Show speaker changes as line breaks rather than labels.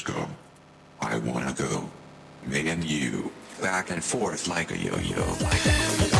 Disco. I wanna go. Me and you, back and forth like a yo-yo, like a yo-yo,